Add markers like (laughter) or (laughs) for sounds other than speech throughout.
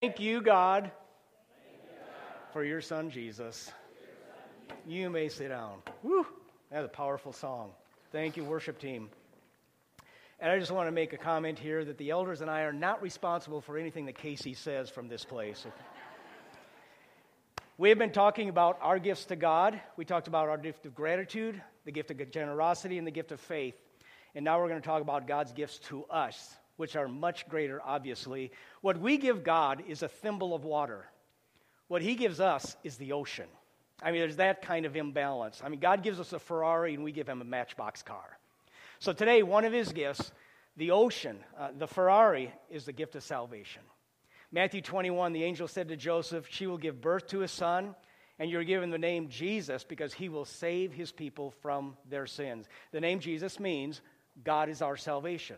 Thank you, God, for your son Jesus. You may sit down. Woo! That's a powerful song. Thank you, worship team. And I just want to make a comment here that the elders and I are not responsible for anything that Casey says from this place. (laughs) We have been talking about our gifts to God. We talked about our gift of gratitude, the gift of generosity, and the gift of faith. And now we're going to talk about God's gifts to us which are much greater, obviously. What we give God is a thimble of water. What He gives us is the ocean. I mean, there's that kind of imbalance. I mean, God gives us a Ferrari and we give Him a matchbox car. So today, one of His gifts, the ocean, uh, the Ferrari, is the gift of salvation. Matthew 21, the angel said to Joseph, She will give birth to a son, and you're given the name Jesus because he will save his people from their sins. The name Jesus means God is our salvation.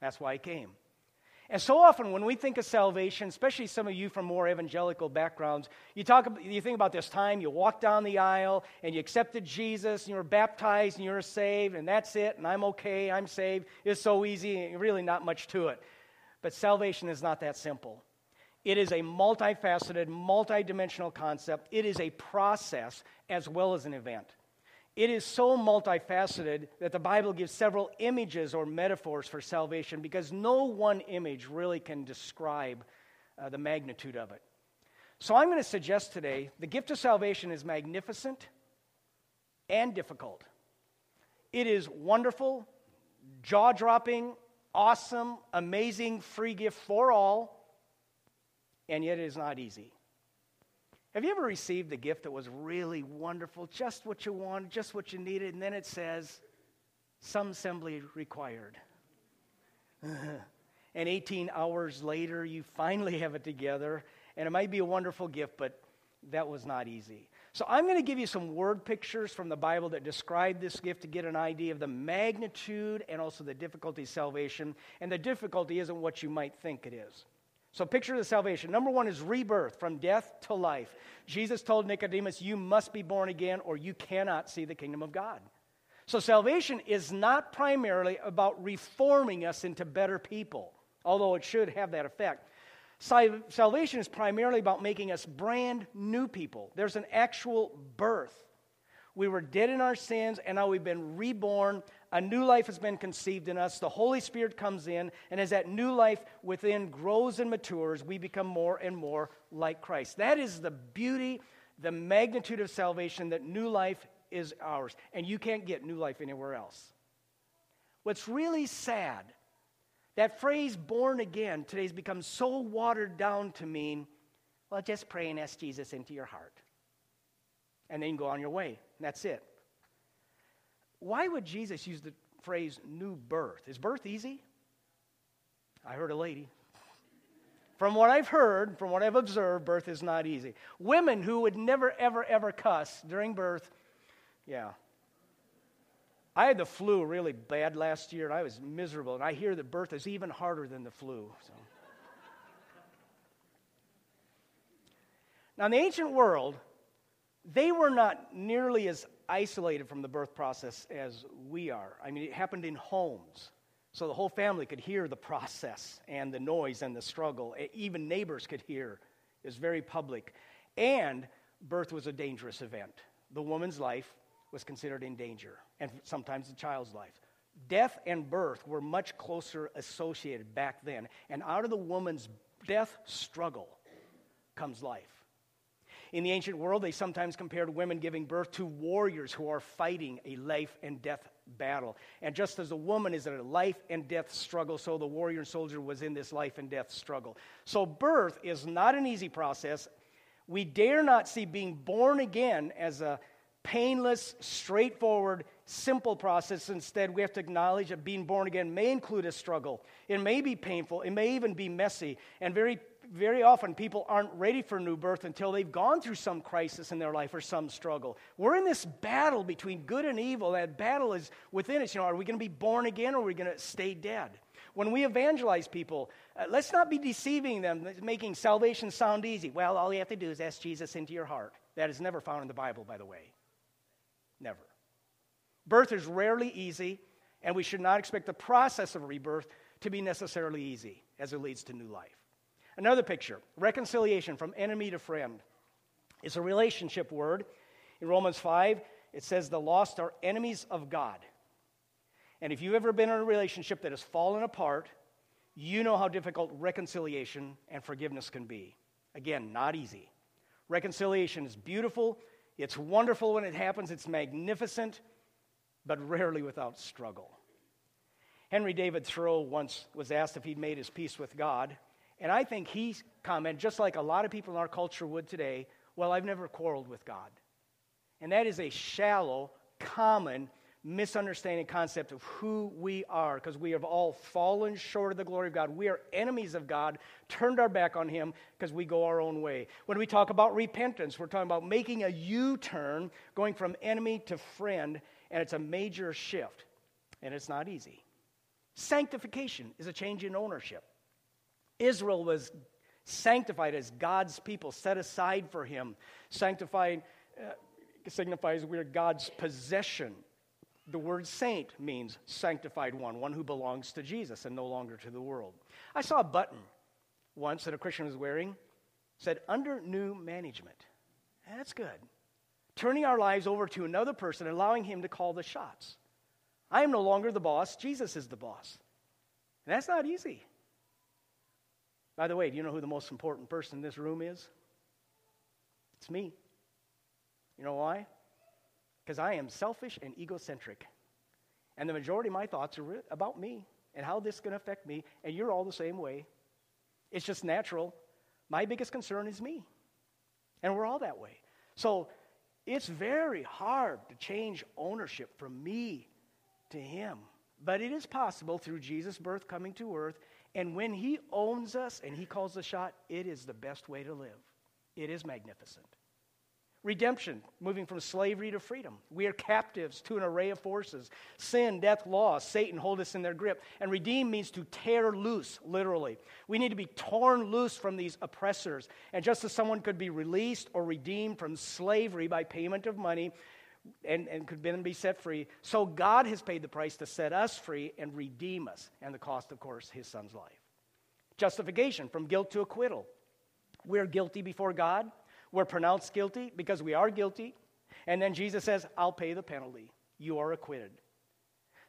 That's why he came. And so often when we think of salvation, especially some of you from more evangelical backgrounds, you, talk, you think about this time you walk down the aisle and you accepted Jesus and you were baptized and you're saved and that's it and I'm okay, I'm saved. It's so easy, really not much to it. But salvation is not that simple. It is a multifaceted, multidimensional concept. It is a process as well as an event. It is so multifaceted that the Bible gives several images or metaphors for salvation because no one image really can describe uh, the magnitude of it. So I'm going to suggest today the gift of salvation is magnificent and difficult. It is wonderful, jaw dropping, awesome, amazing, free gift for all, and yet it is not easy. Have you ever received a gift that was really wonderful, just what you wanted, just what you needed, and then it says, some assembly required? (laughs) and 18 hours later, you finally have it together, and it might be a wonderful gift, but that was not easy. So, I'm going to give you some word pictures from the Bible that describe this gift to get an idea of the magnitude and also the difficulty of salvation. And the difficulty isn't what you might think it is. So, picture the salvation. Number one is rebirth from death to life. Jesus told Nicodemus, You must be born again, or you cannot see the kingdom of God. So, salvation is not primarily about reforming us into better people, although it should have that effect. Salvation is primarily about making us brand new people. There's an actual birth. We were dead in our sins, and now we've been reborn a new life has been conceived in us. The Holy Spirit comes in, and as that new life within grows and matures, we become more and more like Christ. That is the beauty, the magnitude of salvation that new life is ours. And you can't get new life anywhere else. What's really sad, that phrase born again today has become so watered down to mean, well, just pray and ask Jesus into your heart. And then go on your way. that's it. Why would Jesus use the phrase new birth? Is birth easy? I heard a lady. From what I've heard, from what I've observed, birth is not easy. Women who would never, ever, ever cuss during birth, yeah. I had the flu really bad last year, and I was miserable. And I hear that birth is even harder than the flu. So. Now, in the ancient world, they were not nearly as isolated from the birth process as we are. I mean, it happened in homes. So the whole family could hear the process and the noise and the struggle. Even neighbors could hear. It was very public. And birth was a dangerous event. The woman's life was considered in danger, and sometimes the child's life. Death and birth were much closer associated back then. And out of the woman's death struggle comes life. In the ancient world, they sometimes compared women giving birth to warriors who are fighting a life and death battle. And just as a woman is in a life and death struggle, so the warrior and soldier was in this life and death struggle. So birth is not an easy process. We dare not see being born again as a painless, straightforward, simple process. Instead, we have to acknowledge that being born again may include a struggle. It may be painful. It may even be messy. And very very often people aren't ready for new birth until they've gone through some crisis in their life or some struggle. We're in this battle between good and evil. That battle is within us. You know, are we going to be born again or are we going to stay dead? When we evangelize people, uh, let's not be deceiving them, making salvation sound easy. Well, all you have to do is ask Jesus into your heart. That is never found in the Bible, by the way. Never. Birth is rarely easy, and we should not expect the process of rebirth to be necessarily easy as it leads to new life. Another picture reconciliation from enemy to friend. It's a relationship word. In Romans 5, it says the lost are enemies of God. And if you've ever been in a relationship that has fallen apart, you know how difficult reconciliation and forgiveness can be. Again, not easy. Reconciliation is beautiful, it's wonderful when it happens, it's magnificent, but rarely without struggle. Henry David Thoreau once was asked if he'd made his peace with God, and I think he commented, just like a lot of people in our culture would today, well, I've never quarreled with God. And that is a shallow, common, misunderstanding concept of who we are because we have all fallen short of the glory of God. We are enemies of God, turned our back on Him because we go our own way. When we talk about repentance, we're talking about making a U turn, going from enemy to friend, and it's a major shift, and it's not easy. Sanctification is a change in ownership. Israel was sanctified as God's people, set aside for Him. Sanctified uh, signifies we're God's possession. The word saint means sanctified one, one who belongs to Jesus and no longer to the world. I saw a button once that a Christian was wearing, said, under new management. That's good. Turning our lives over to another person, allowing him to call the shots. I am no longer the boss, Jesus is the boss. And that's not easy. By the way, do you know who the most important person in this room is? It's me. You know why? Because I am selfish and egocentric. And the majority of my thoughts are about me and how this is going to affect me, and you're all the same way. It's just natural. My biggest concern is me. And we're all that way. So it's very hard to change ownership from me to him. But it is possible through Jesus' birth coming to earth. And when he owns us and he calls the shot, it is the best way to live. It is magnificent. Redemption, moving from slavery to freedom. We are captives to an array of forces. Sin, death, law, Satan hold us in their grip. And redeem means to tear loose, literally. We need to be torn loose from these oppressors. And just as someone could be released or redeemed from slavery by payment of money and, and could then be set free, so God has paid the price to set us free and redeem us. And the cost, of course, his son's life. Justification, from guilt to acquittal. We're guilty before God. We're pronounced guilty because we are guilty. And then Jesus says, I'll pay the penalty. You are acquitted.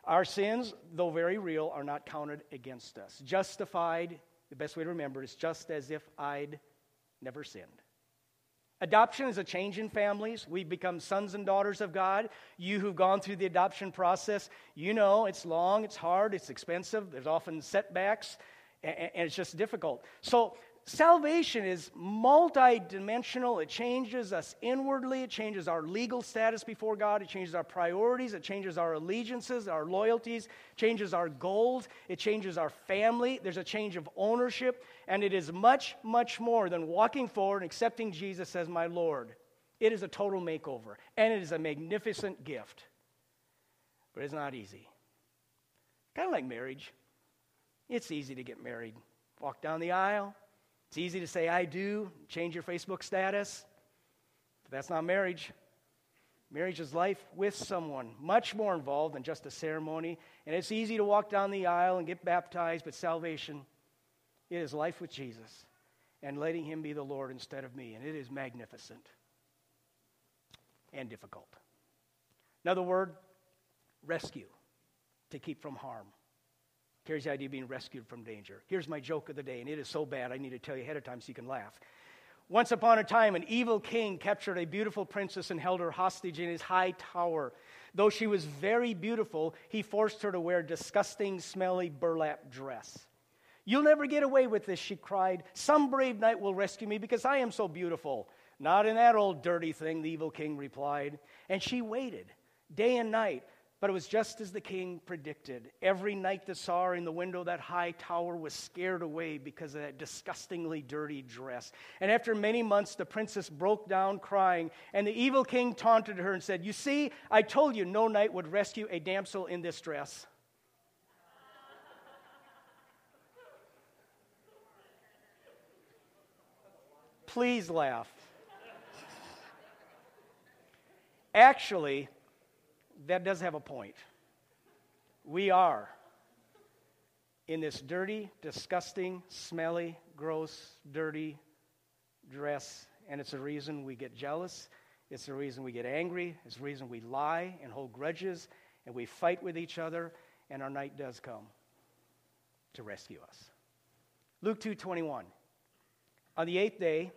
Our sins, though very real, are not counted against us. Justified, the best way to remember is just as if I'd never sinned. Adoption is a change in families. We become sons and daughters of God. You who've gone through the adoption process, you know it's long, it's hard, it's expensive, there's often setbacks, and it's just difficult. So, Salvation is multidimensional. It changes us inwardly. It changes our legal status before God. It changes our priorities. It changes our allegiances, our loyalties, changes our goals. It changes our family. There's a change of ownership. And it is much, much more than walking forward and accepting Jesus as my Lord. It is a total makeover. And it is a magnificent gift. But it's not easy. Kind of like marriage. It's easy to get married. Walk down the aisle, it's easy to say, I do, change your Facebook status, but that's not marriage. Marriage is life with someone, much more involved than just a ceremony. And it's easy to walk down the aisle and get baptized, but salvation, it is life with Jesus and letting Him be the Lord instead of me. And it is magnificent and difficult. Another word, rescue, to keep from harm carries the idea of being rescued from danger. Here's my joke of the day, and it is so bad I need to tell you ahead of time so you can laugh. Once upon a time, an evil king captured a beautiful princess and held her hostage in his high tower. Though she was very beautiful, he forced her to wear a disgusting, smelly burlap dress. You'll never get away with this, she cried. Some brave knight will rescue me because I am so beautiful. Not in that old dirty thing, the evil king replied. And she waited day and night but it was just as the king predicted. Every knight that saw her in the window, of that high tower was scared away because of that disgustingly dirty dress. And after many months, the princess broke down crying, and the evil king taunted her and said, You see, I told you no knight would rescue a damsel in this dress. Please laugh. Actually, that does have a point. We are in this dirty, disgusting, smelly, gross, dirty dress, and it's a reason we get jealous. It's the reason we get angry. It's the reason we lie and hold grudges and we fight with each other, and our knight does come to rescue us. Luke 2:21. On the eighth day,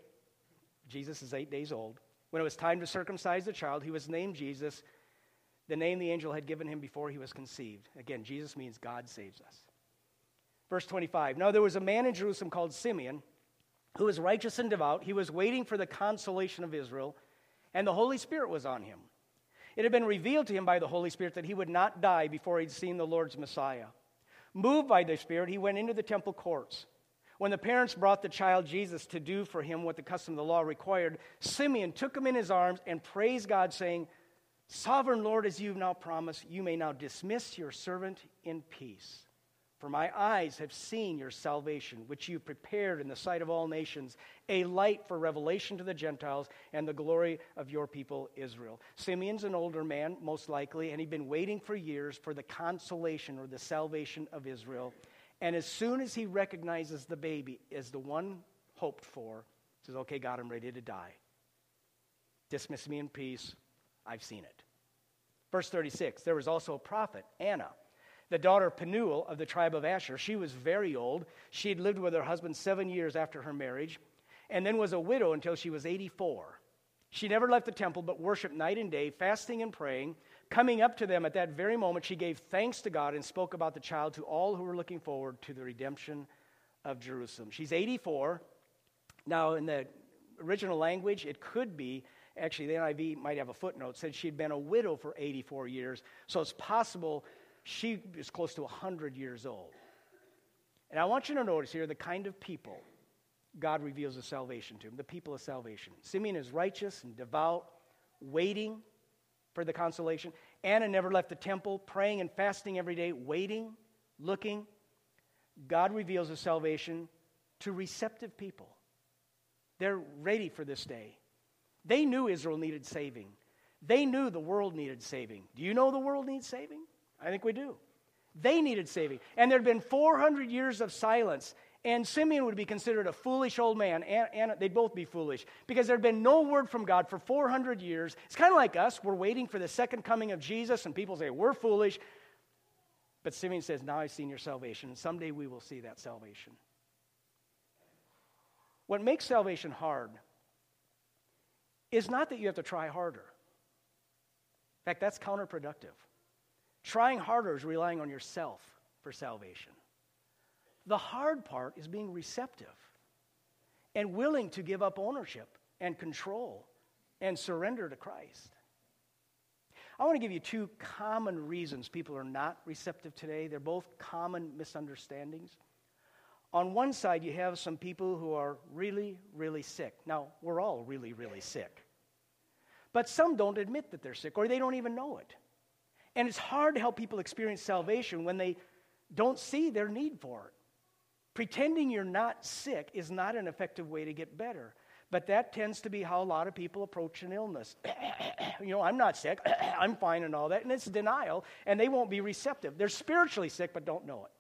Jesus is eight days old. When it was time to circumcise the child, he was named Jesus, the name the angel had given him before he was conceived. Again, Jesus means God saves us. Verse 25. Now there was a man in Jerusalem called Simeon who was righteous and devout. He was waiting for the consolation of Israel, and the Holy Spirit was on him. It had been revealed to him by the Holy Spirit that he would not die before he'd seen the Lord's Messiah. Moved by the Spirit, he went into the temple courts. When the parents brought the child Jesus to do for him what the custom of the law required, Simeon took him in his arms and praised God, saying, Sovereign Lord, as you've now promised, you may now dismiss your servant in peace. For my eyes have seen your salvation, which you prepared in the sight of all nations, a light for revelation to the Gentiles and the glory of your people Israel. Simeon's an older man, most likely, and he'd been waiting for years for the consolation or the salvation of Israel. And as soon as he recognizes the baby as the one hoped for, says, Okay, God, I'm ready to die. Dismiss me in peace. I've seen it. Verse 36 there was also a prophet, Anna the daughter of Penuel of the tribe of Asher. She was very old. She had lived with her husband seven years after her marriage, and then was a widow until she was 84. She never left the temple, but worshiped night and day, fasting and praying. Coming up to them at that very moment, she gave thanks to God and spoke about the child to all who were looking forward to the redemption of Jerusalem. She's 84. Now, in the original language, it could be actually the NIV might have a footnote said she'd been a widow for 84 years. So it's possible she is close to 100 years old. And I want you to notice here the kind of people God reveals his salvation to the people of salvation. Simeon is righteous and devout, waiting for the consolation. Anna never left the temple, praying and fasting every day, waiting, looking. God reveals his salvation to receptive people. They're ready for this day. They knew Israel needed saving. They knew the world needed saving. Do you know the world needs saving? I think we do. They needed saving. And there had been 400 years of silence. And Simeon would be considered a foolish old man, and, and they'd both be foolish because there had been no word from God for 400 years. It's kind of like us. We're waiting for the second coming of Jesus, and people say, We're foolish. But Simeon says, Now I've seen your salvation, and someday we will see that salvation. What makes salvation hard is not that you have to try harder. In fact, that's counterproductive. Trying harder is relying on yourself for salvation. The hard part is being receptive and willing to give up ownership and control and surrender to Christ. I want to give you two common reasons people are not receptive today. They're both common misunderstandings. On one side, you have some people who are really, really sick. Now, we're all really, really sick. But some don't admit that they're sick or they don't even know it. And it's hard to help people experience salvation when they don't see their need for it. Pretending you're not sick is not an effective way to get better. But that tends to be how a lot of people approach an illness. (coughs) you know, I'm not sick, (coughs) I'm fine, and all that. And it's denial, and they won't be receptive. They're spiritually sick, but don't know it.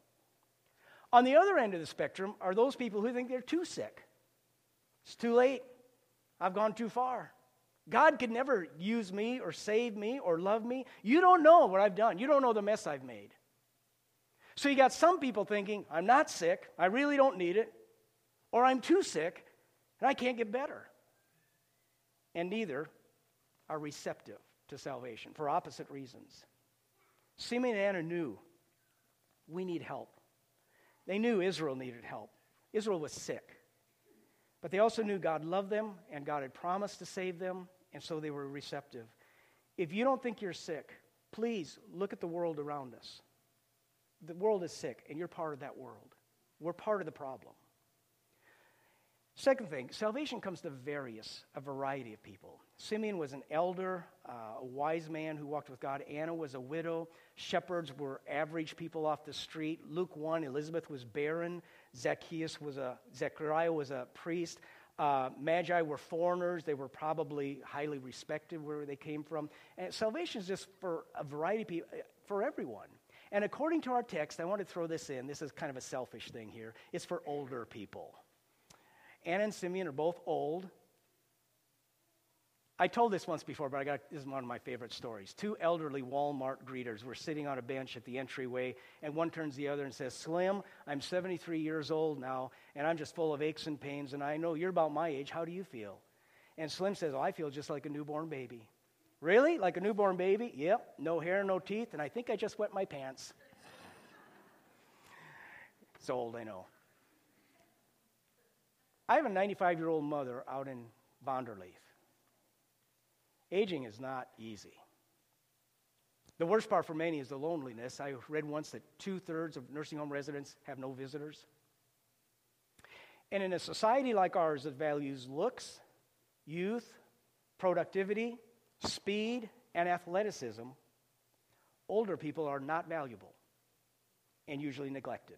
On the other end of the spectrum are those people who think they're too sick. It's too late. I've gone too far. God could never use me or save me or love me. You don't know what I've done. You don't know the mess I've made. So you got some people thinking, I'm not sick, I really don't need it, or I'm too sick and I can't get better. And neither are receptive to salvation for opposite reasons. Simeon and Anna knew we need help. They knew Israel needed help. Israel was sick. But they also knew God loved them and God had promised to save them, and so they were receptive. If you don't think you're sick, please look at the world around us. The world is sick, and you're part of that world. We're part of the problem. Second thing, salvation comes to various, a variety of people. Simeon was an elder, uh, a wise man who walked with God. Anna was a widow. Shepherds were average people off the street. Luke 1, Elizabeth was barren. Zacchaeus was a, Zechariah was a priest. Uh, Magi were foreigners. They were probably highly respected where they came from. And salvation is just for a variety of people, uh, for everyone. And according to our text, I want to throw this in. This is kind of a selfish thing here. It's for older people. Anna and Simeon are both old. I told this once before, but I got this is one of my favorite stories. Two elderly Walmart greeters were sitting on a bench at the entryway, and one turns the other and says, Slim, I'm 73 years old now, and I'm just full of aches and pains, and I know you're about my age. How do you feel? And Slim says, I feel just like a newborn baby. Really? Like a newborn baby? Yep, no hair, no teeth, and I think I just wet my pants. (laughs) it's old, I know. I have a 95 year old mother out in Von. Aging is not easy. The worst part for many is the loneliness. I read once that two thirds of nursing home residents have no visitors. And in a society like ours that values looks, youth, productivity, speed, and athleticism, older people are not valuable and usually neglected.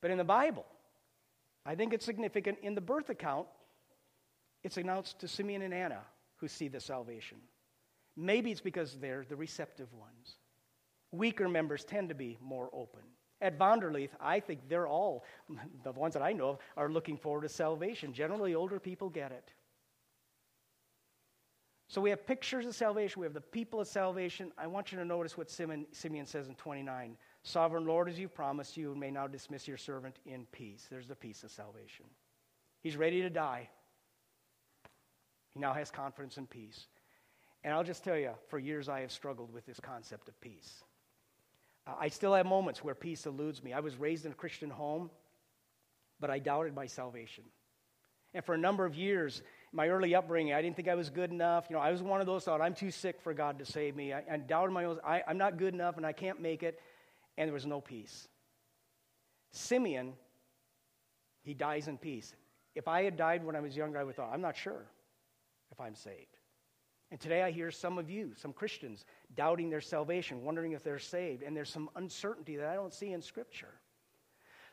But in the Bible, I think it's significant in the birth account, it's announced to Simeon and Anna who see the salvation. Maybe it's because they're the receptive ones. Weaker members tend to be more open. At Von der Leef, I think they're all, (laughs) the ones that I know of, are looking forward to salvation. Generally, older people get it. So we have pictures of salvation. We have the people of salvation. I want you to notice what Simeon, Simeon says in 29. Sovereign Lord, as you promised, you may now dismiss your servant in peace. There's the peace of salvation. He's ready to die. He now has confidence and peace. And I'll just tell you, for years I have struggled with this concept of peace. Uh, I still have moments where peace eludes me. I was raised in a Christian home, but I doubted my salvation. And for a number of years, my early upbringing, I didn't think I was good enough. You know, I was one of those thought I'm too sick for God to save me. I, I doubted my own. I, I'm not good enough, and I can't make it. And there was no peace. Simeon, he dies in peace. If I had died when I was younger, I would have thought, I'm not sure if I'm saved. And today I hear some of you, some Christians, doubting their salvation, wondering if they're saved. And there's some uncertainty that I don't see in Scripture.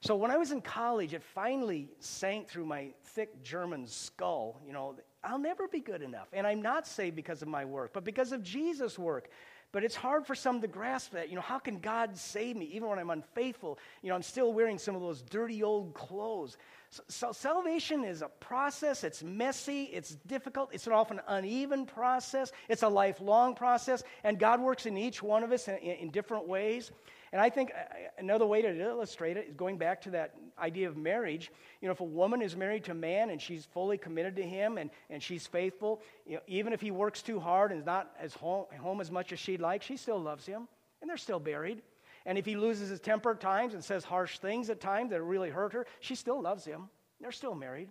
So when I was in college, it finally sank through my thick German skull, you know, I'll never be good enough. And I'm not saved because of my work, but because of Jesus' work. But it's hard for some to grasp that. You know, how can God save me even when I'm unfaithful? You know, I'm still wearing some of those dirty old clothes. So, so, salvation is a process. It's messy. It's difficult. It's an often uneven process. It's a lifelong process. And God works in each one of us in, in, in different ways. And I think uh, another way to illustrate it is going back to that idea of marriage. You know, if a woman is married to a man and she's fully committed to him and, and she's faithful, you know, even if he works too hard and is not as home, home as much as she'd like, she still loves him and they're still married. And if he loses his temper at times and says harsh things at times that really hurt her, she still loves him. They're still married.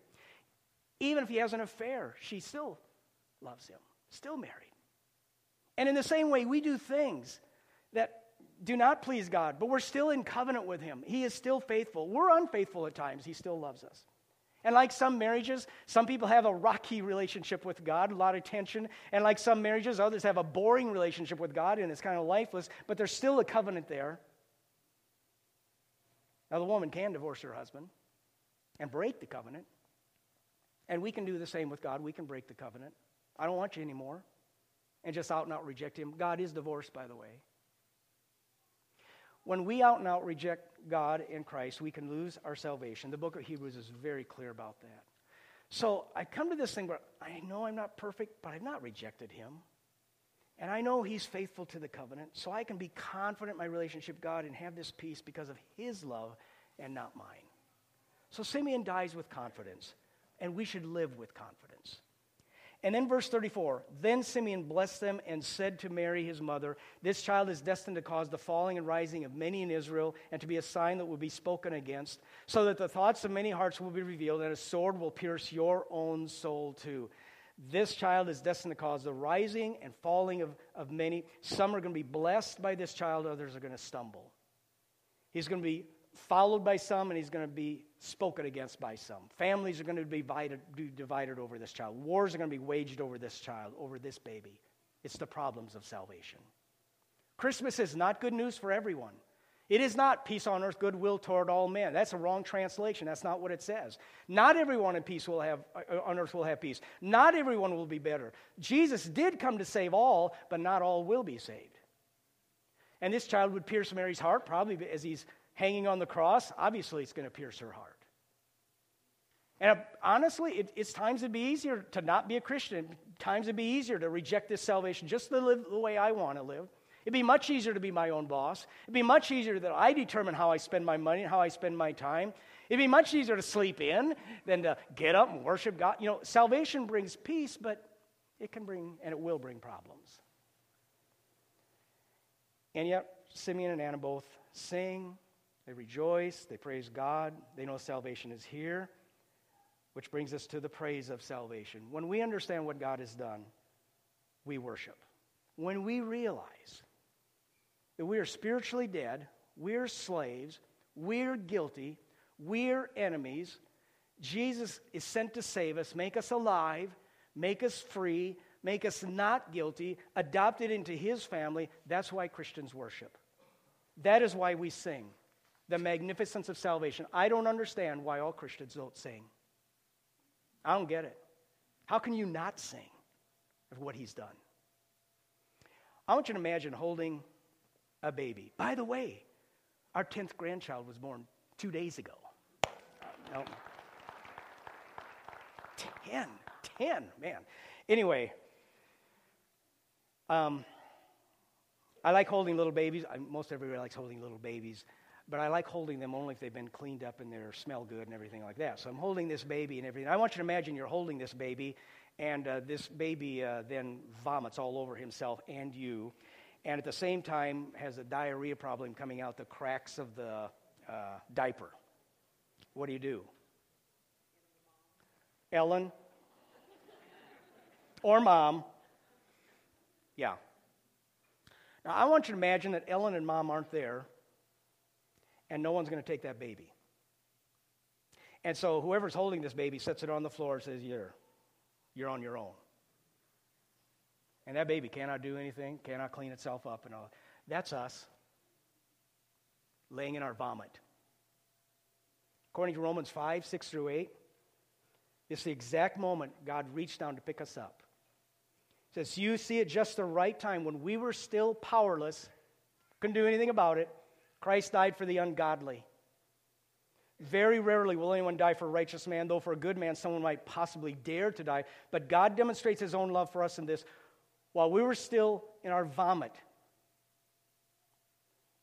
Even if he has an affair, she still loves him, still married. And in the same way, we do things that do not please God, but we're still in covenant with him. He is still faithful. We're unfaithful at times, he still loves us. And like some marriages, some people have a rocky relationship with God, a lot of tension. And like some marriages, others have a boring relationship with God and it's kind of lifeless, but there's still a covenant there. Now, the woman can divorce her husband and break the covenant. And we can do the same with God. We can break the covenant. I don't want you anymore. And just out and out reject Him. God is divorced, by the way. When we out and out reject God in Christ, we can lose our salvation. The book of Hebrews is very clear about that. So I come to this thing where I know I'm not perfect, but I've not rejected him. And I know he's faithful to the covenant, so I can be confident in my relationship with God and have this peace because of his love and not mine. So Simeon dies with confidence, and we should live with confidence. And then verse 34 Then Simeon blessed them and said to Mary, his mother, This child is destined to cause the falling and rising of many in Israel, and to be a sign that will be spoken against, so that the thoughts of many hearts will be revealed, and a sword will pierce your own soul too. This child is destined to cause the rising and falling of, of many. Some are going to be blessed by this child, others are going to stumble. He's going to be followed by some, and he's going to be spoken against by some. Families are going to be divided, divided over this child. Wars are going to be waged over this child, over this baby. It's the problems of salvation. Christmas is not good news for everyone. It is not peace on earth, goodwill toward all men. That's a wrong translation. That's not what it says. Not everyone in peace will have uh, on earth will have peace. Not everyone will be better. Jesus did come to save all, but not all will be saved. And this child would pierce Mary's heart, probably as he's hanging on the cross, obviously it's going to pierce her heart. And honestly, it, it's times it'd be easier to not be a Christian. Times it'd be easier to reject this salvation just to live the way I want to live. It'd be much easier to be my own boss. It'd be much easier that I determine how I spend my money and how I spend my time. It'd be much easier to sleep in than to get up and worship God. You know, salvation brings peace, but it can bring, and it will bring problems. And yet, Simeon and Anna both sing, they rejoice, they praise God, they know salvation is here, which brings us to the praise of salvation. When we understand what God has done, we worship. When we realize that we are spiritually dead, we're slaves, we're guilty, we're enemies, Jesus is sent to save us, make us alive, make us free, make us not guilty, adopted into his family. That's why Christians worship. That is why we sing the magnificence of salvation. I don't understand why all Christians don't sing. I don't get it. How can you not sing of what he's done? I want you to imagine holding a baby. By the way, our 10th grandchild was born two days ago. No. 10, 10, man. Anyway, um, I like holding little babies. I, most everybody likes holding little babies, but I like holding them only if they've been cleaned up and they smell good and everything like that. So I'm holding this baby and everything. I want you to imagine you're holding this baby, and uh, this baby uh, then vomits all over himself and you, and at the same time has a diarrhea problem coming out the cracks of the uh, diaper. What do you do? Ellen or mom yeah. Now, I want you to imagine that Ellen and mom aren't there, and no one's going to take that baby. And so whoever's holding this baby sets it on the floor and says, You're, you're on your own. And that baby cannot do anything, cannot clean itself up, and all. That's us laying in our vomit. According to Romans 5, 6 through 8, it's the exact moment God reached down to pick us up says, You see at just the right time when we were still powerless, couldn't do anything about it, Christ died for the ungodly. Very rarely will anyone die for a righteous man, though for a good man, someone might possibly dare to die. But God demonstrates his own love for us in this. While we were still in our vomit,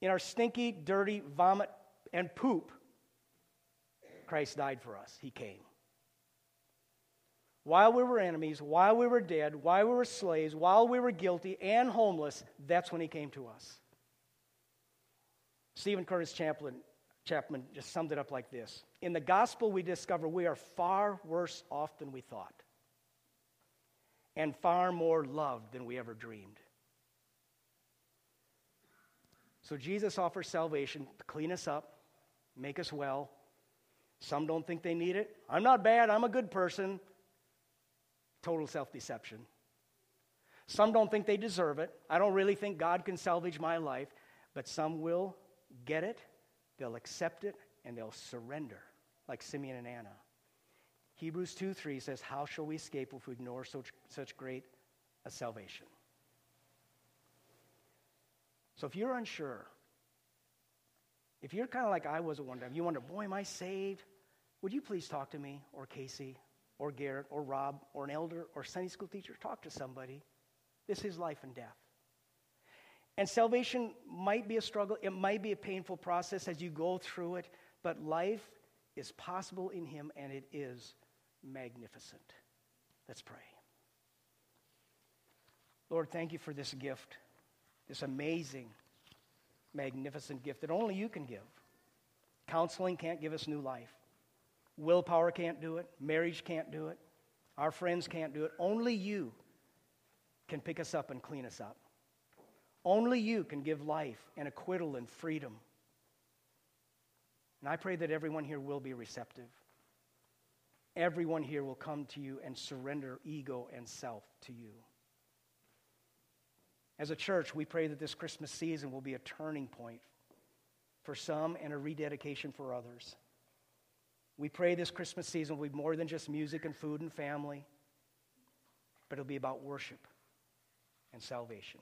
in our stinky, dirty vomit and poop, Christ died for us. He came while we were enemies, while we were dead, while we were slaves, while we were guilty and homeless, that's when he came to us. Steven Curtis Chapman, Chapman just summed it up like this In the gospel, we discover we are far worse off than we thought, and far more loved than we ever dreamed. So Jesus offers salvation to clean us up, make us well. Some don't think they need it. I'm not bad, I'm a good person. Total self deception. Some don't think they deserve it. I don't really think God can salvage my life, but some will get it, they'll accept it, and they'll surrender, like Simeon and Anna. Hebrews 2 3 says, How shall we escape if we ignore such, such great a salvation? So if you're unsure, if you're kind of like I was at one time, you wonder, boy, am I saved? Would you please talk to me or Casey or Garrett or Rob or an elder or Sunday school teacher. Talk to somebody. This is life and death. And salvation might be a struggle, it might be a painful process as you go through it, but life is possible in Him and it is magnificent. Let's pray. Lord, thank you for this gift, this amazing, magnificent gift that only you can give. Counseling can't give us new life. Willpower can't do it. Marriage can't do it. Our friends can't do it. Only you can pick us up and clean us up. Only you can give life and acquittal and freedom. And I pray that everyone here will be receptive. Everyone here will come to you and surrender ego and self to you. As a church, we pray that this Christmas season will be a turning point for some and a rededication for others. We pray this Christmas season will be more than just music and food and family, but it'll be about worship and salvation.